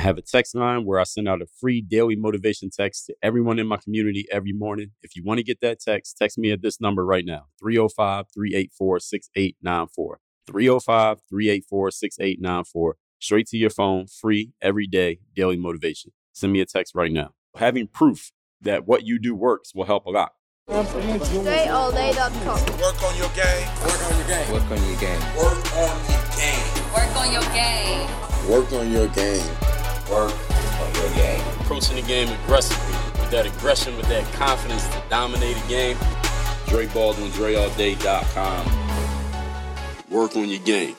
I have a text line where I send out a free daily motivation text to everyone in my community every morning. If you want to get that text, text me at this number right now 305 384 6894. 305 384 6894. Straight to your phone, free, every day, daily motivation. Send me a text right now. Having proof that what you do works will help a lot. DreAllDay.com. Work on your game. Work on your game. Work on your game. Work on your game. Work on your game. Work on your game. Work on your game. Approaching the game aggressively with that aggression, with that confidence to dominate a game. Dre Baldwin, DreAllDay.com. Work on your game.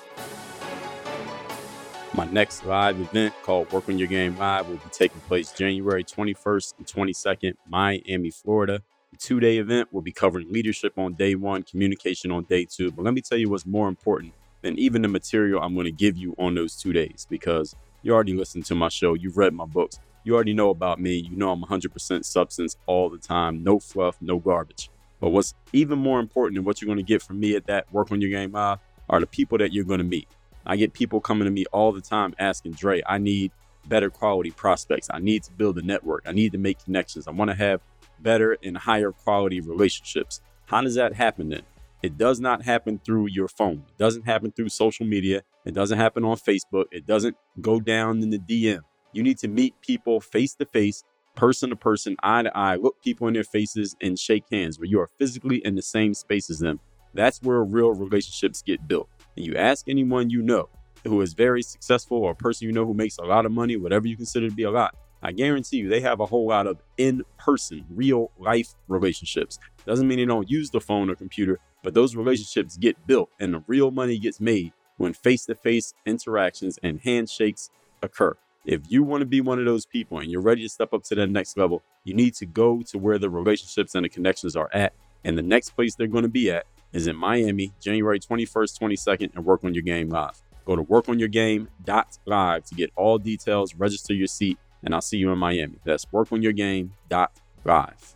My next live event called Work on Your Game Live will be taking place January 21st and 22nd, Miami, Florida. The two day event will be covering leadership on day one, communication on day two. But let me tell you what's more important than even the material I'm going to give you on those two days because you already listened to my show, you've read my books, you already know about me. You know I'm 100% substance all the time, no fluff, no garbage. But what's even more important than what you're going to get from me at that Work on Your Game Live are the people that you're going to meet. I get people coming to me all the time asking, Dre, I need better quality prospects. I need to build a network. I need to make connections. I want to have better and higher quality relationships. How does that happen then? It does not happen through your phone. It doesn't happen through social media. It doesn't happen on Facebook. It doesn't go down in the DM. You need to meet people face to face, person to person, eye to eye, look people in their faces and shake hands where you are physically in the same space as them. That's where real relationships get built and you ask anyone you know who is very successful or a person you know who makes a lot of money, whatever you consider to be a lot, I guarantee you they have a whole lot of in person, real life relationships. Doesn't mean they don't use the phone or computer, but those relationships get built and the real money gets made when face to face interactions and handshakes occur. If you want to be one of those people and you're ready to step up to that next level, you need to go to where the relationships and the connections are at. And the next place they're going to be at is in Miami, January 21st, 22nd, and Work on Your Game Live. Go to workonyourgame.live to get all details, register your seat, and I'll see you in Miami. That's workonyourgame.live.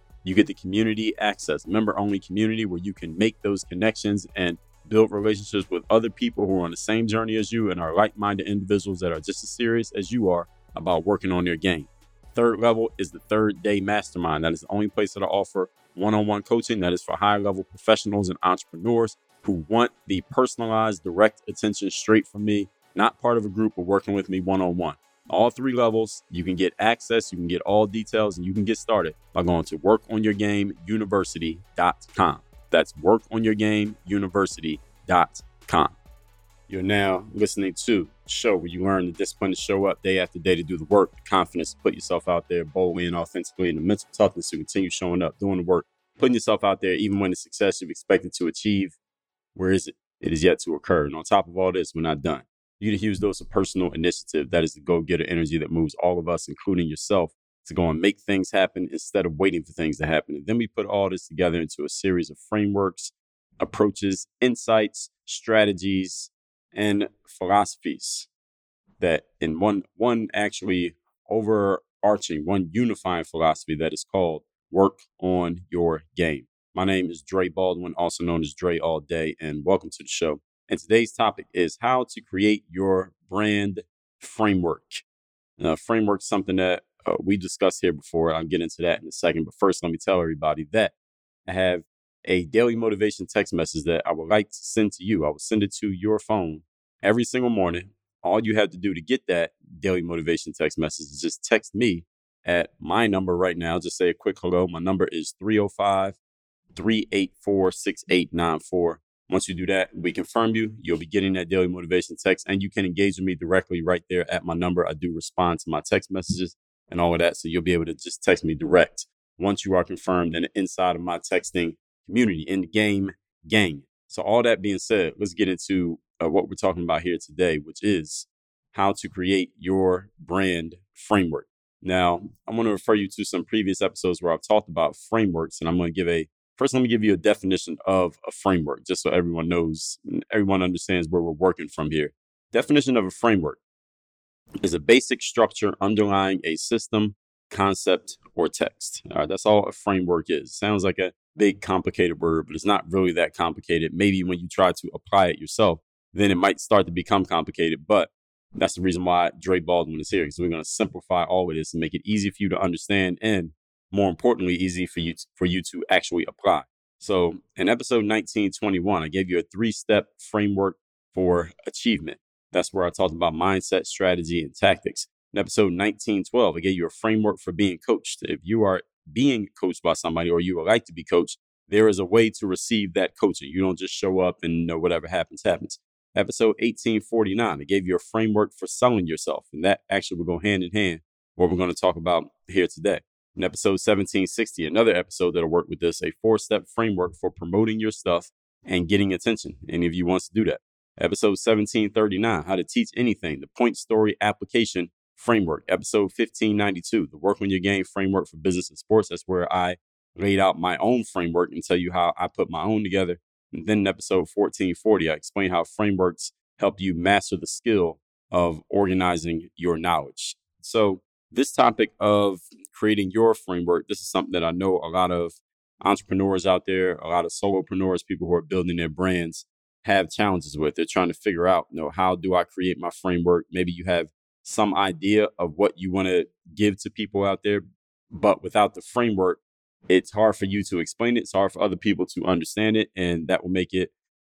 you get the community access, member only community where you can make those connections and build relationships with other people who are on the same journey as you and are like-minded individuals that are just as serious as you are about working on your game. Third level is the third day mastermind. That is the only place that I offer one on one coaching that is for high level professionals and entrepreneurs who want the personalized, direct attention straight from me, not part of a group but working with me one on one. All three levels, you can get access, you can get all details, and you can get started by going to workonyourgameuniversity.com. That's workonyourgameuniversity.com. You're now listening to the show where you learn the discipline to show up day after day to do the work, the confidence to put yourself out there boldly and authentically, and the mental toughness to continue showing up, doing the work, putting yourself out there, even when the success you've expected to achieve, where is it? It is yet to occur. And on top of all this, we're not done. You need a huge dose of personal initiative. That is the go getter energy that moves all of us, including yourself, to go and make things happen instead of waiting for things to happen. And then we put all this together into a series of frameworks, approaches, insights, strategies, and philosophies that in one one actually overarching one unifying philosophy that is called work on your game. My name is Dre Baldwin, also known as Dre All Day, and welcome to the show. And today's topic is how to create your brand framework. Now, framework is something that uh, we discussed here before. I'll get into that in a second. But first, let me tell everybody that I have a daily motivation text message that I would like to send to you. I will send it to your phone every single morning. All you have to do to get that daily motivation text message is just text me at my number right now. Just say a quick hello. My number is 305 384 6894. Once you do that, we confirm you. You'll be getting that daily motivation text and you can engage with me directly right there at my number. I do respond to my text messages and all of that. So you'll be able to just text me direct once you are confirmed and inside of my texting community in the game gang. So all that being said, let's get into uh, what we're talking about here today, which is how to create your brand framework. Now, I'm going to refer you to some previous episodes where I've talked about frameworks, and I'm going to give a first, let me give you a definition of a framework, just so everyone knows, and everyone understands where we're working from here. Definition of a framework is a basic structure underlying a system, concept, or text. All right, that's all a framework is. Sounds like a big, complicated word, but it's not really that complicated. Maybe when you try to apply it yourself, then it might start to become complicated. But that's the reason why Dre Baldwin is here, because we're going to simplify all of this and make it easy for you to understand and more importantly, easy for you, to, for you to actually apply. So in episode 1921, I gave you a three step framework for achievement. That's where I talked about mindset, strategy, and tactics. In episode 1912, I gave you a framework for being coached. If you are being coached by somebody or you would like to be coached, there is a way to receive that coaching. You don't just show up and know whatever happens, happens episode 1849. I gave you a framework for selling yourself, and that actually will go hand in hand what we're going to talk about here today. In episode 1760, another episode that'll work with this, a four step framework for promoting your stuff and getting attention. Any of you wants to do that. Episode 1739, how to teach anything, the point story application framework. Episode 1592, the work on your game framework for business and sports. That's where I laid out my own framework and tell you how I put my own together and then in episode 1440, I explain how frameworks help you master the skill of organizing your knowledge. So, this topic of creating your framework, this is something that I know a lot of entrepreneurs out there, a lot of solopreneurs, people who are building their brands have challenges with. They're trying to figure out, you know, how do I create my framework? Maybe you have some idea of what you want to give to people out there, but without the framework, it's hard for you to explain it. It's hard for other people to understand it. And that will make it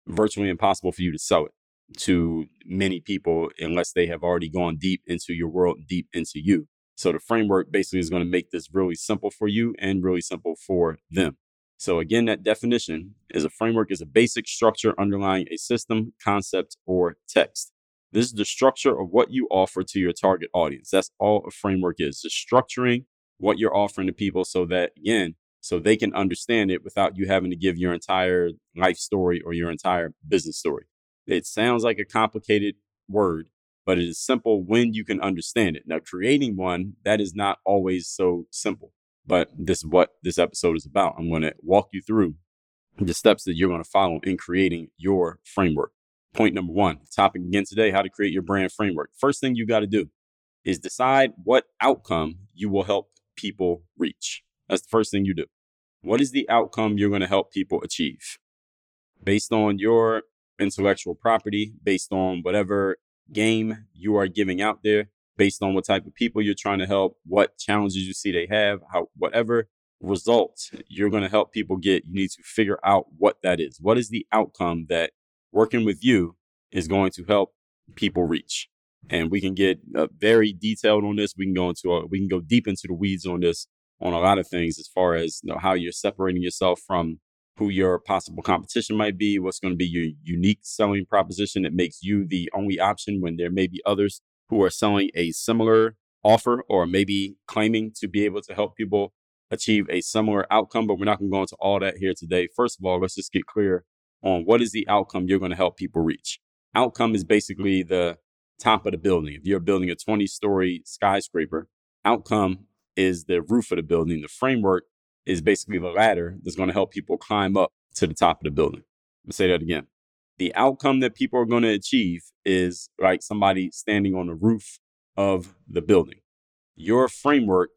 virtually impossible for you to sell it to many people unless they have already gone deep into your world, deep into you. So the framework basically is going to make this really simple for you and really simple for them. So again, that definition is a framework is a basic structure underlying a system, concept, or text. This is the structure of what you offer to your target audience. That's all a framework is. Just structuring what you're offering to people so that, again, so they can understand it without you having to give your entire life story or your entire business story. It sounds like a complicated word, but it is simple when you can understand it. Now, creating one, that is not always so simple, but this is what this episode is about. I'm going to walk you through the steps that you're going to follow in creating your framework. Point number one, topic again today, how to create your brand framework. First thing you got to do is decide what outcome you will help people reach. That's the first thing you do. What is the outcome you're going to help people achieve? Based on your intellectual property, based on whatever game you are giving out there, based on what type of people you're trying to help, what challenges you see they have, how whatever results you're going to help people get, you need to figure out what that is. What is the outcome that working with you is going to help people reach? and we can get uh, very detailed on this. We can go into a, we can go deep into the weeds on this on a lot of things as far as you know, how you're separating yourself from who your possible competition might be, what's going to be your unique selling proposition that makes you the only option when there may be others who are selling a similar offer or maybe claiming to be able to help people achieve a similar outcome. But we're not going to go into all that here today. First of all, let's just get clear on what is the outcome you're going to help people reach. Outcome is basically the top of the building. If you're building a 20 story skyscraper, outcome is the roof of the building. The framework is basically the ladder that's going to help people climb up to the top of the building. Let's say that again. The outcome that people are going to achieve is like somebody standing on the roof of the building. Your framework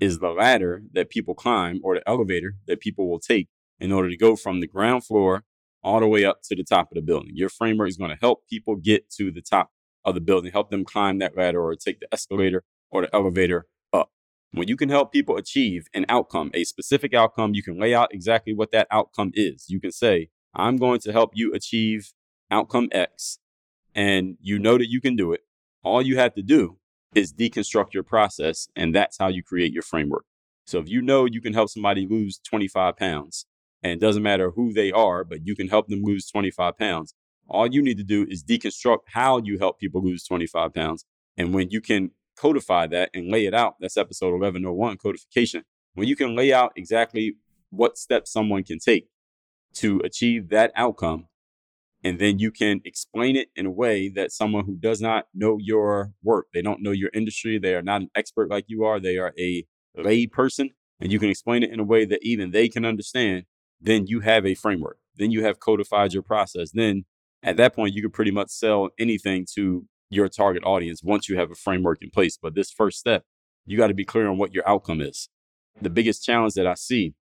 is the ladder that people climb or the elevator that people will take in order to go from the ground floor all the way up to the top of the building. Your framework is going to help people get to the top of the building, help them climb that ladder or take the escalator or the elevator. When you can help people achieve an outcome, a specific outcome, you can lay out exactly what that outcome is. You can say, I'm going to help you achieve outcome X, and you know that you can do it. All you have to do is deconstruct your process, and that's how you create your framework. So if you know you can help somebody lose 25 pounds, and it doesn't matter who they are, but you can help them lose 25 pounds, all you need to do is deconstruct how you help people lose 25 pounds. And when you can codify that and lay it out, that's episode 1101 codification. When you can lay out exactly what steps someone can take to achieve that outcome, And then you can explain it in a way that someone who does not know your work, they don't know your industry, they are not an expert like you are, they are a lay person, and you can explain it in a way that even they can understand, then you have a framework. Then you have codified your process. Then at that point, you can pretty much sell anything to your target audience once you have a framework in place. But this first step, you got to be clear on what your outcome is. The biggest challenge that I see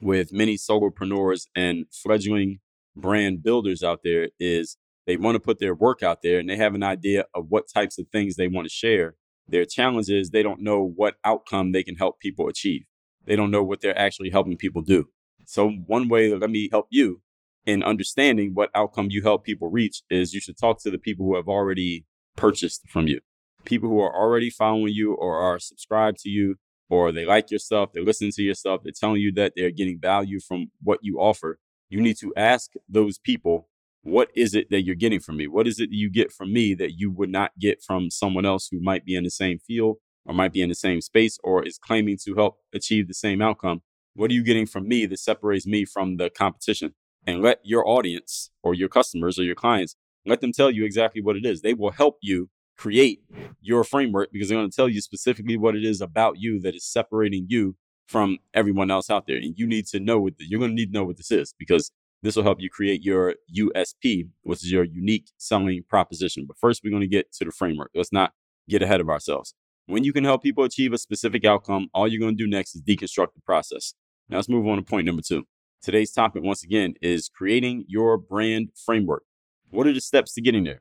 with many solopreneurs and fledgling brand builders out there is they want to put their work out there and they have an idea of what types of things they want to share. Their challenge is they don't know what outcome they can help people achieve. They don't know what they're actually helping people do. So, one way that let me help you in understanding what outcome you help people reach is you should talk to the people who have already purchased from you. People who are already following you or are subscribed to you, or they like your stuff, they're listening to your stuff, they're telling you that they're getting value from what you offer. You need to ask those people, what is it that you're getting from me? What is it that you get from me that you would not get from someone else who might be in the same field or might be in the same space or is claiming to help achieve the same outcome? What are you getting from me that separates me from the competition? And let your audience or your customers or your clients let them tell you exactly what it is. They will help you create your framework because they're going to tell you specifically what it is about you that is separating you from everyone else out there. And you need to know what the, you're going to need to know what this is because this will help you create your USP, which is your unique selling proposition. But first, we're going to get to the framework. Let's not get ahead of ourselves. When you can help people achieve a specific outcome, all you're going to do next is deconstruct the process. Now, let's move on to point number two. Today's topic, once again, is creating your brand framework. What are the steps to getting there?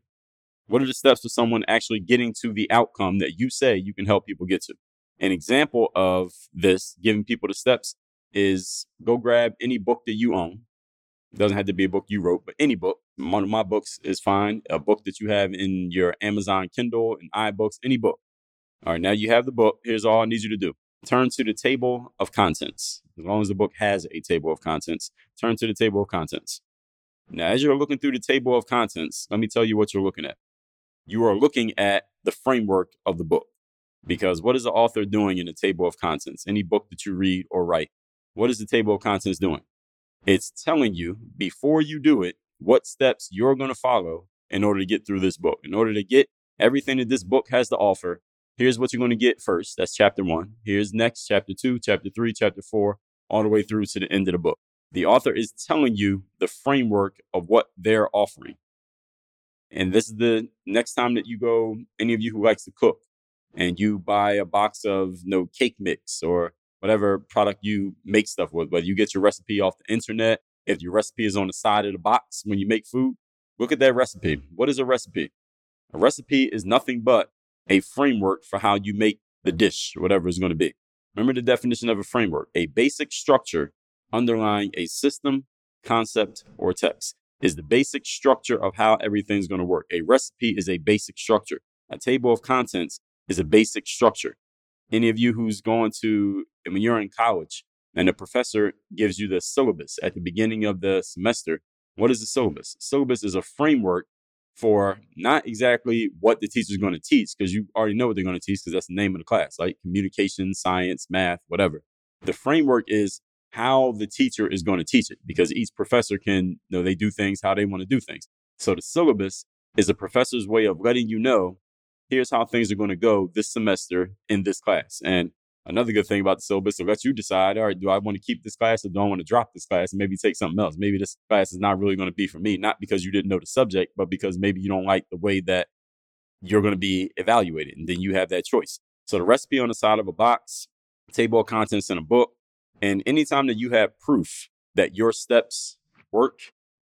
What are the steps to someone actually getting to the outcome that you say you can help people get to? An example of this, giving people the steps, is go grab any book that you own. It doesn't have to be a book you wrote, but any book. One of my books is fine. A book that you have in your Amazon Kindle and iBooks, any book. All right, now you have the book. Here's all I need you to do. Turn to the table of contents. As long as the book has a table of contents, turn to the table of contents. Now, as you're looking through the table of contents, let me tell you what you're looking at. You are looking at the framework of the book. Because what is the author doing in the table of contents? Any book that you read or write, what is the table of contents doing? It's telling you before you do it what steps you're going to follow in order to get through this book. In order to get everything that this book has to offer, here's what you're going to get first. That's chapter one. Here's next, chapter two, chapter three, chapter four, all the way through to the end of the book. The author is telling you the framework of what they're offering. And this is the next time that you go, any of you who likes to cook, and you buy a box of you know, cake mix or whatever product you make stuff with, whether you get your recipe off the internet, if your recipe is on the side of the box when you make food, look at that recipe. What is a recipe? A recipe is nothing but a framework for how you make the dish, whatever it's going to be. Remember the definition of a framework a basic structure underlying a system, concept, or text is the basic structure of how everything's going to work. A recipe is a basic structure. A table of contents is a basic structure. Any of you who's going to, when you're in college and the professor gives you the syllabus at the beginning of the semester, what is the syllabus? Syllabus is a framework for not exactly what the teacher is going to teach, because you already know what they're going to teach, because that's the name of the class, like communication, science, math, whatever. The framework is how the teacher is going to teach it because each professor can, you know, they do things how they want to do things. So the syllabus is a professor's way of letting you know, here's how things are going to go this semester in this class. And another good thing about the syllabus, it lets you decide, all right, do I want to keep this class or do I want to drop this class and maybe take something else? Maybe this class is not really going to be for me, not because you didn't know the subject, but because maybe you don't like the way that you're going to be evaluated. And then you have that choice. So the recipe on the side of a box, table of contents in a book, and anytime that you have proof that your steps work,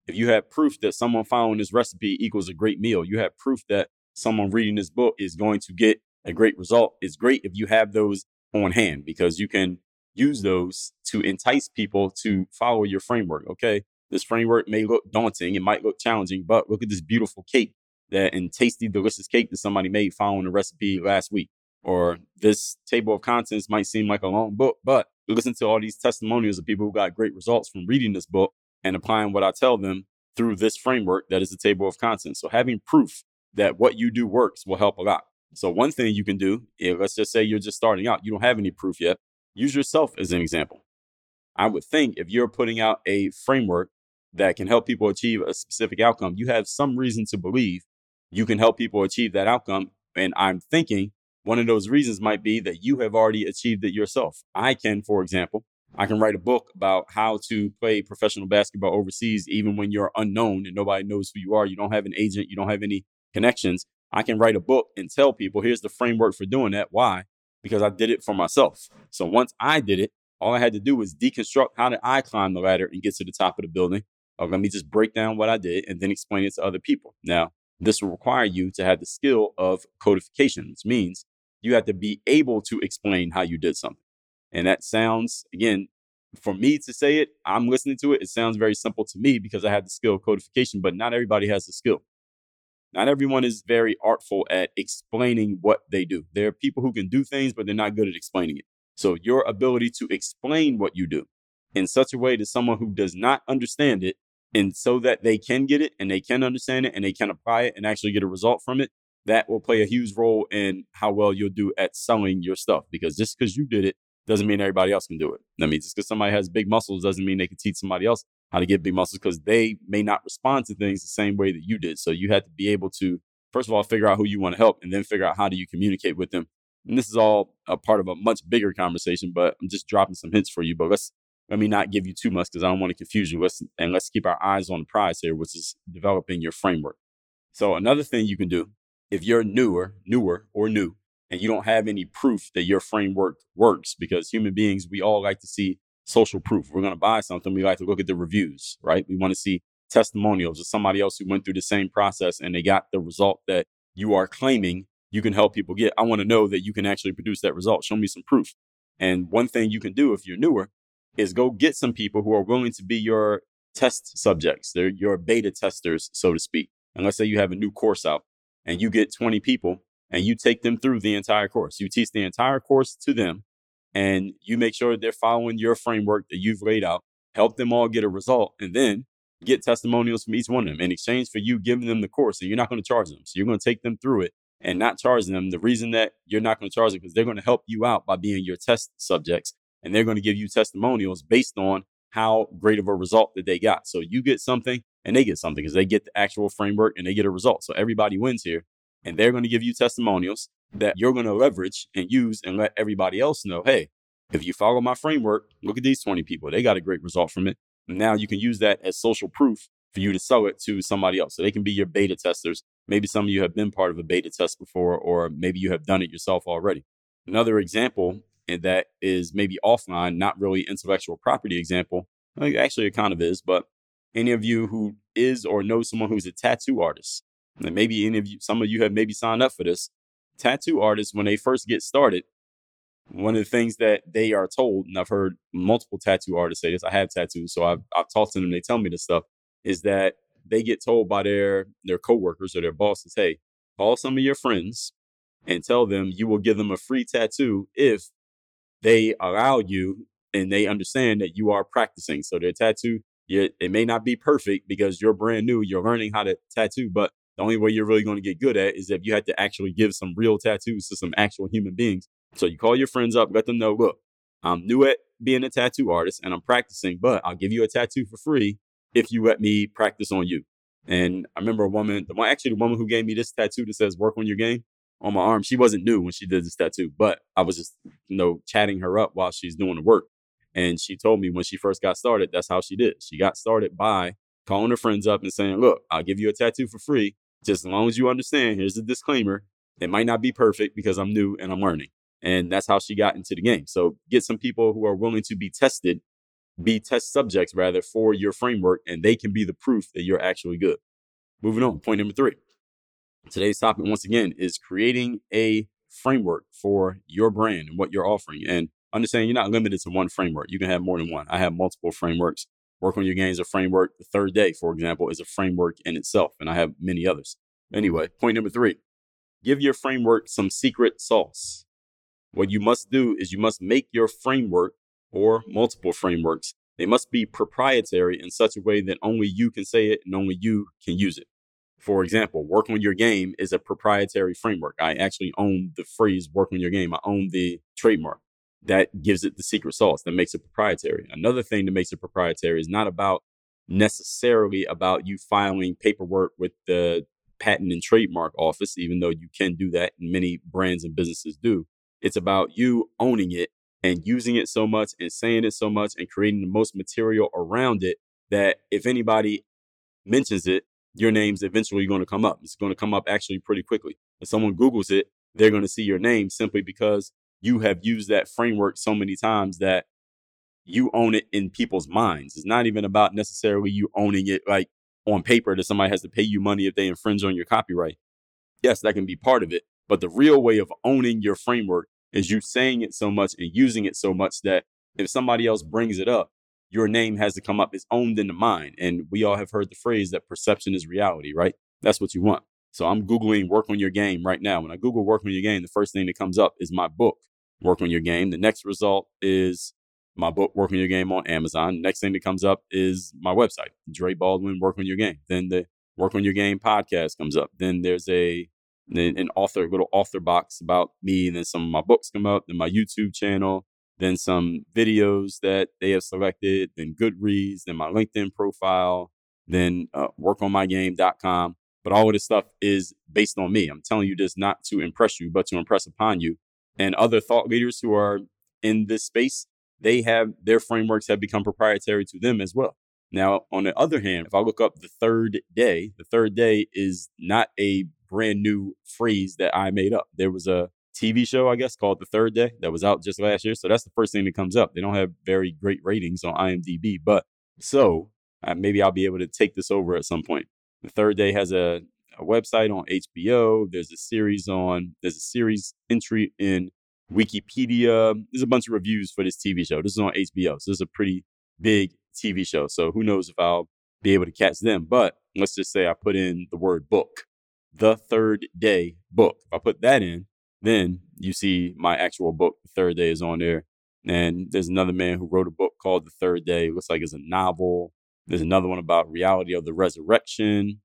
if you have proof that someone following this recipe equals a great meal, you have proof that someone reading this book is going to get a great result. It's great if you have those on hand because you can use those to entice people to follow your framework. Okay. This framework may look daunting, it might look challenging, but look at this beautiful cake that and tasty, delicious cake that somebody made following the recipe last week. Or this table of contents might seem like a long book, but listen to all these testimonials of people who got great results from reading this book and applying what I tell them through this framework that is the table of contents. So having proof that what you do works will help a lot. So one thing you can do, if let's just say you're just starting out, you don't have any proof yet, use yourself as an example. I would think if you're putting out a framework that can help people achieve a specific outcome, you have some reason to believe you can help people achieve that outcome. And I'm thinking one of those reasons might be that you have already achieved it yourself. I can, for example, I can write a book about how to play professional basketball overseas, even when you're unknown and nobody knows who you are. You don't have an agent, you don't have any connections. I can write a book and tell people here's the framework for doing that. Why? Because I did it for myself. So once I did it, all I had to do was deconstruct how did I climb the ladder and get to the top of the building. Or let me just break down what I did and then explain it to other people. Now, this will require you to have the skill of codification, which means you have to be able to explain how you did something. And that sounds, again, for me to say it, I'm listening to it. It sounds very simple to me because I have the skill of codification, but not everybody has the skill. Not everyone is very artful at explaining what they do. There are people who can do things, but they're not good at explaining it. So, your ability to explain what you do in such a way to someone who does not understand it, and so that they can get it and they can understand it and they can apply it and actually get a result from it, that will play a huge role in how well you'll do at selling your stuff. Because just because you did it doesn't mean everybody else can do it. I mean, just because somebody has big muscles doesn't mean they can teach somebody else how to get big muscles because they may not respond to things the same way that you did. So you had to be able to, first of all, figure out who you want to help and then figure out how do you communicate with them. And this is all a part of a much bigger conversation, but I'm just dropping some hints for you. But let's let me not give you too much because I don't want to confuse you. Let's and let's keep our eyes on the prize here, which is developing your framework. So another thing you can do if you're newer, newer or new, and you don't have any proof that your framework works, because human beings, we all like to see social proof. We're going to buy something. We like to look at the reviews, right? We want to see testimonials of somebody else who went through the same process and they got the result that you are claiming you can help people get. I want to know that you can actually produce that result. Show me some proof. And one thing you can do if you're newer is go get some people who are willing to be your test subjects. They're your beta testers, so to speak. And let's say you have a new course out and you get 20 people and you take them through the entire course. You teach the entire course to them and you make sure they're following your framework that you've laid out, help them all get a result, and then get testimonials from each one of them in exchange for you giving them the course. And you're not going to charge them. So you're going to take them through it and not charge them. The reason that you're not going to charge them because they're going to help you out by being your test subjects and they're going to give you testimonials based on how great of a result that they got. So you get something and they get something because they get the actual framework and they get a result. So everybody wins here and they're going to give you testimonials that you're going to leverage and use and let everybody else know hey, if you follow my framework, look at these 20 people. They got a great result from it. Now you can use that as social proof for you to sell it to somebody else. So they can be your beta testers. Maybe some of you have been part of a beta test before, or maybe you have done it yourself already. Another example and that is maybe offline, not really intellectual property example. Actually, it kind of is, but any of you who is or knows someone who's a tattoo artist, and maybe any of you, some of you have maybe signed up for this. Tattoo artists, when they first get started, one of the things that they are told, and I've heard multiple tattoo artists say this, I have tattoos, so I've, I've talked to them, they tell me this stuff, is that they get told by their, their coworkers or their bosses, hey, call some of your friends and tell them you will give them a free tattoo if they allow you and they understand that you are practicing. So their tattoo, it may not be perfect because you're brand new, you're learning how to tattoo, but the only way you're really going to get good at is if you had to actually give some real tattoos to some actual human beings. So you call your friends up, let them know, look, I'm new at being a tattoo artist and I'm practicing, but I'll give you a tattoo for free if you let me practice on you. And I remember a woman, the one actually the woman who gave me this tattoo that says work on your game on my arm. She wasn't new when she did this tattoo, but I was just, you know, chatting her up while she's doing the work. And she told me when she first got started, that's how she did. She got started by calling her friends up and saying, Look, I'll give you a tattoo for free. Just as long as you understand, here's the disclaimer. It might not be perfect because I'm new and I'm learning. And that's how she got into the game. So get some people who are willing to be tested, be test subjects rather for your framework, and they can be the proof that you're actually good. Moving on, point number three. Today's topic, once again, is creating a framework for your brand and what you're offering. And understand you're not limited to one framework. You can have more than one. I have multiple frameworks. Work on your game is a framework. The third day, for example, is a framework in itself. And I have many others. Anyway, point number three give your framework some secret sauce. What you must do is you must make your framework or multiple frameworks. They must be proprietary in such a way that only you can say it and only you can use it. For example, work on your game is a proprietary framework. I actually own the phrase work on your game. I own the trademark. That gives it the secret sauce that makes it proprietary. Another thing that makes it proprietary is not about necessarily about you filing paperwork with the patent and trademark office, even though you can do that and many brands and businesses do. It's about you owning it and using it so much and saying it so much and creating the most material around it that if anybody mentions it, your name's eventually going to come up. It's going to come up actually pretty quickly. If someone Googles it, they're going to see your name simply because you have used that framework so many times that you own it in people's minds. It's not even about necessarily you owning it like on paper that somebody has to pay you money if they infringe on your copyright. Yes, that can be part of it. But the real way of owning your framework is you saying it so much and using it so much that if somebody else brings it up, your name has to come up. It's owned in the mind. And we all have heard the phrase that perception is reality, right? That's what you want. So I'm Googling work on your game right now. When I Google work on your game, the first thing that comes up is my book, Work on Your Game. The next result is my book, Work on Your Game on Amazon. Next thing that comes up is my website, Dre Baldwin, Work on Your Game. Then the Work on Your Game podcast comes up. Then there's a an author, little author box about me. And then some of my books come up. Then my YouTube channel. Then some videos that they have selected. Then Goodreads. Then my LinkedIn profile. Then uh, workonmygame.com. But all of this stuff is based on me. I'm telling you this not to impress you, but to impress upon you. And other thought leaders who are in this space they have their frameworks have become proprietary to them as well. Now, on the other hand, if I look up the third day, the third day is not a brand new phrase that I made up. There was a TV show, I guess, called The Third Day that was out just last year. So that's the first thing that comes up. They don't have very great ratings on IMDb, but so uh, maybe I'll be able to take this over at some point. The Third Day has a, a website on HBO. There's a series on, there's a series entry in Wikipedia. There's a bunch of reviews for this TV show. This is on HBO. So this is a pretty big TV show. So who knows if I'll be able to catch them. But let's just say I put in the word book, the third day book. If I put that in, then you see my actual book, The Third Day, is on there. And there's another man who wrote a book called The Third Day. It looks like it's a novel. There's another one about reality of the resurrection.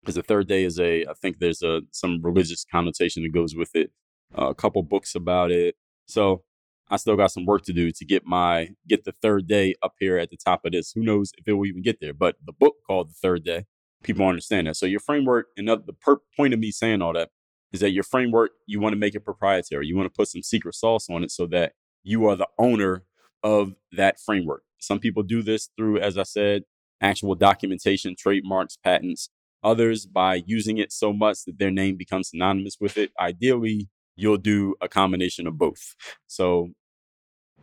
Because the third day is a, I think there's a some religious connotation that goes with it a couple books about it. So I still got some work to do to get my get the third day up here at the top of this. Who knows if it will even get there? But the book called the third day, people understand that. So your framework, and the per- point of me saying all that is that your framework you want to make it proprietary. You want to put some secret sauce on it so that you are the owner of that framework. Some people do this through, as I said, actual documentation, trademarks, patents. Others by using it so much that their name becomes synonymous with it. Ideally, you'll do a combination of both. So,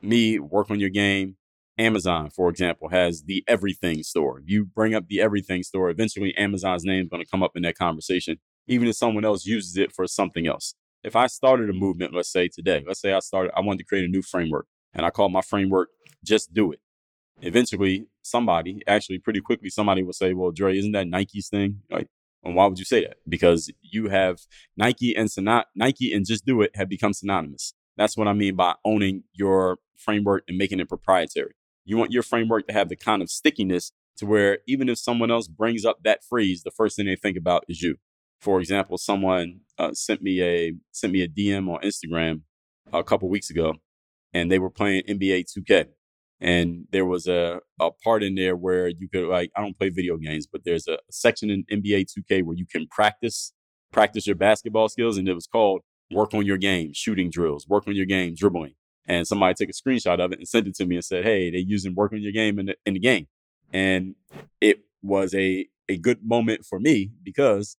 me work on your game. Amazon, for example, has the everything store. You bring up the everything store, eventually Amazon's name is going to come up in that conversation, even if someone else uses it for something else. If I started a movement, let's say today, let's say I started, I wanted to create a new framework and I call my framework Just Do It. Eventually, somebody, actually pretty quickly, somebody will say, Well, Dre, isn't that Nike's thing? Like, and why would you say that? Because you have Nike and Syn- Nike and Just Do It have become synonymous. That's what I mean by owning your framework and making it proprietary. You want your framework to have the kind of stickiness to where even if someone else brings up that phrase, the first thing they think about is you. For example, someone uh, sent me a sent me a DM on Instagram a couple weeks ago, and they were playing NBA 2K, and there was a, a part in there where you could like i don't play video games but there's a section in nba 2k where you can practice practice your basketball skills and it was called work on your game shooting drills work on your game dribbling. And somebody took a screenshot of it and sent it to me and said hey they're using work on your game in the, in the game. And it was a a good moment for me because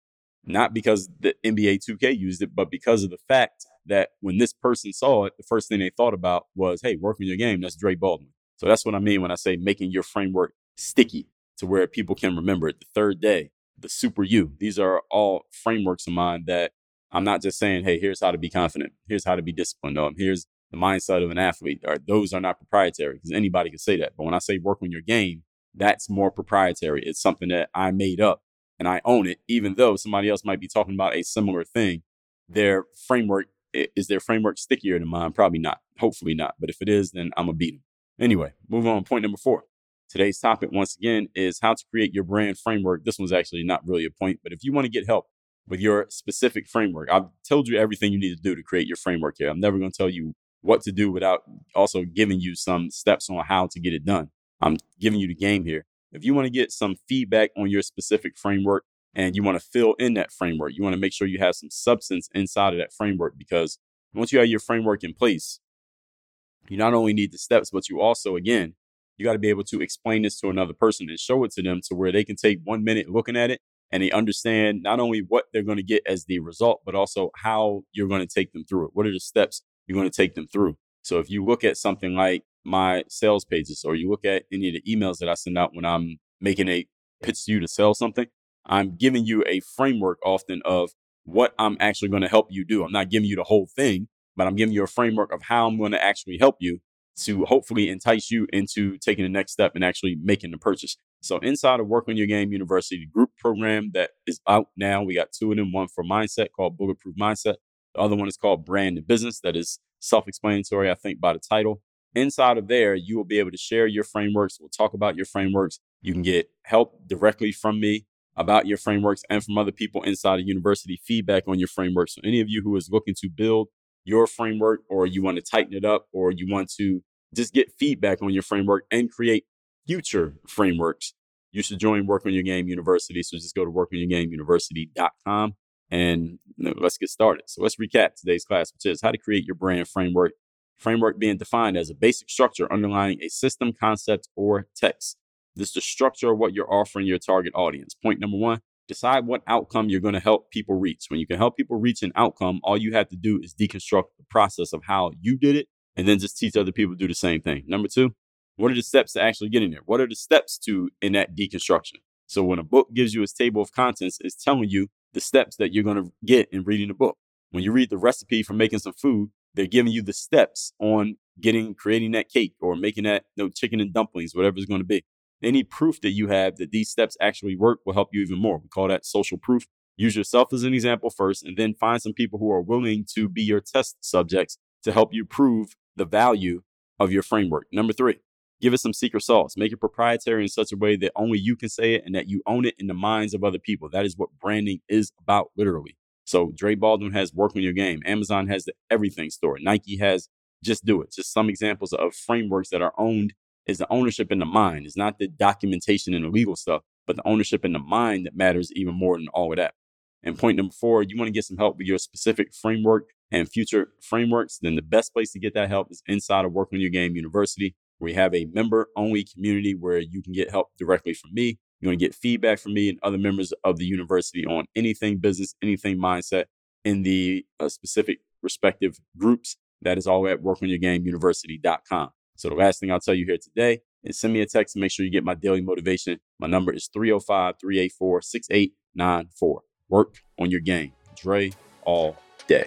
not because the NBA 2K used it, but because of the fact that when this person saw it, the first thing they thought about was, hey, work on your game. That's Dre Baldwin. So that's what I mean when I say making your framework sticky to where people can remember it. The third day, the super you. These are all frameworks of mine that I'm not just saying, hey, here's how to be confident. Here's how to be disciplined. Um, here's the mindset of an athlete. Or those are not proprietary because anybody can say that. But when I say work on your game, that's more proprietary. It's something that I made up and I own it, even though somebody else might be talking about a similar thing. Their framework is their framework stickier than mine? Probably not. Hopefully not. But if it is, then I'm gonna beat them. Anyway, move on. Point number four. Today's topic, once again, is how to create your brand framework. This one's actually not really a point, but if you want to get help with your specific framework, I've told you everything you need to do to create your framework here. I'm never going to tell you what to do without also giving you some steps on how to get it done. I'm giving you the game here. If you want to get some feedback on your specific framework and you want to fill in that framework, you want to make sure you have some substance inside of that framework because once you have your framework in place, you not only need the steps, but you also, again, you got to be able to explain this to another person and show it to them to where they can take one minute looking at it and they understand not only what they're going to get as the result, but also how you're going to take them through it. What are the steps you're going to take them through? So if you look at something like my sales pages or you look at any of the emails that I send out when I'm making a pitch to you to sell something, I'm giving you a framework often of what I'm actually going to help you do. I'm not giving you the whole thing, but I'm giving you a framework of how I'm going to actually help you to hopefully entice you into taking the next step and actually making the purchase. So inside of Work on Your Game University group program that is out now, we got two of them, one for mindset called Bulletproof Mindset. The other one is called Brand and Business. That is self-explanatory, I think, by the title. Inside of there, you will be able to share your frameworks. We'll talk about your frameworks. You can get help directly from me about your frameworks and from other people inside of university feedback on your framework. So any of you who is looking to build your framework or you want to tighten it up or you want to just get feedback on your framework and create future frameworks, you should join Work on Your Game University. So just go to workonyourgameuniversity.com and let's get started. So let's recap today's class, which is how to create your brand framework. Framework being defined as a basic structure underlying a system, concept, or text. This is the structure of what you're offering your target audience. Point number one, decide what outcome you're going to help people reach. When you can help people reach an outcome, all you have to do is deconstruct the process of how you did it and then just teach other people to do the same thing. Number two, what are the steps to actually getting there? What are the steps to in that deconstruction? So when a book gives you its table of contents, it's telling you the steps that you're going to get in reading the book. When you read the recipe for making some food, they're giving you the steps on getting creating that cake or making that you know, chicken and dumplings, whatever it's going to be. Any proof that you have that these steps actually work will help you even more. We call that social proof. Use yourself as an example first, and then find some people who are willing to be your test subjects to help you prove the value of your framework. Number three, give it some secret sauce. Make it proprietary in such a way that only you can say it and that you own it in the minds of other people. That is what branding is about, literally. So Dre Baldwin has Work on Your Game. Amazon has the Everything Store. Nike has Just Do It. Just some examples of frameworks that are owned is the ownership in the mind. It's not the documentation and the legal stuff, but the ownership in the mind that matters even more than all of that. And point number four, you want to get some help with your specific framework and future frameworks, then the best place to get that help is inside of Work on Your Game University. We have a member only community where you can get help directly from me. You're going to get feedback from me and other members of the university on anything business, anything mindset in the uh, specific respective groups. That is all at workonyourgameuniversity.com. So the last thing I'll tell you here today is send me a text and make sure you get my daily motivation. My number is 305 384 6894. Work on your game. Dre all day.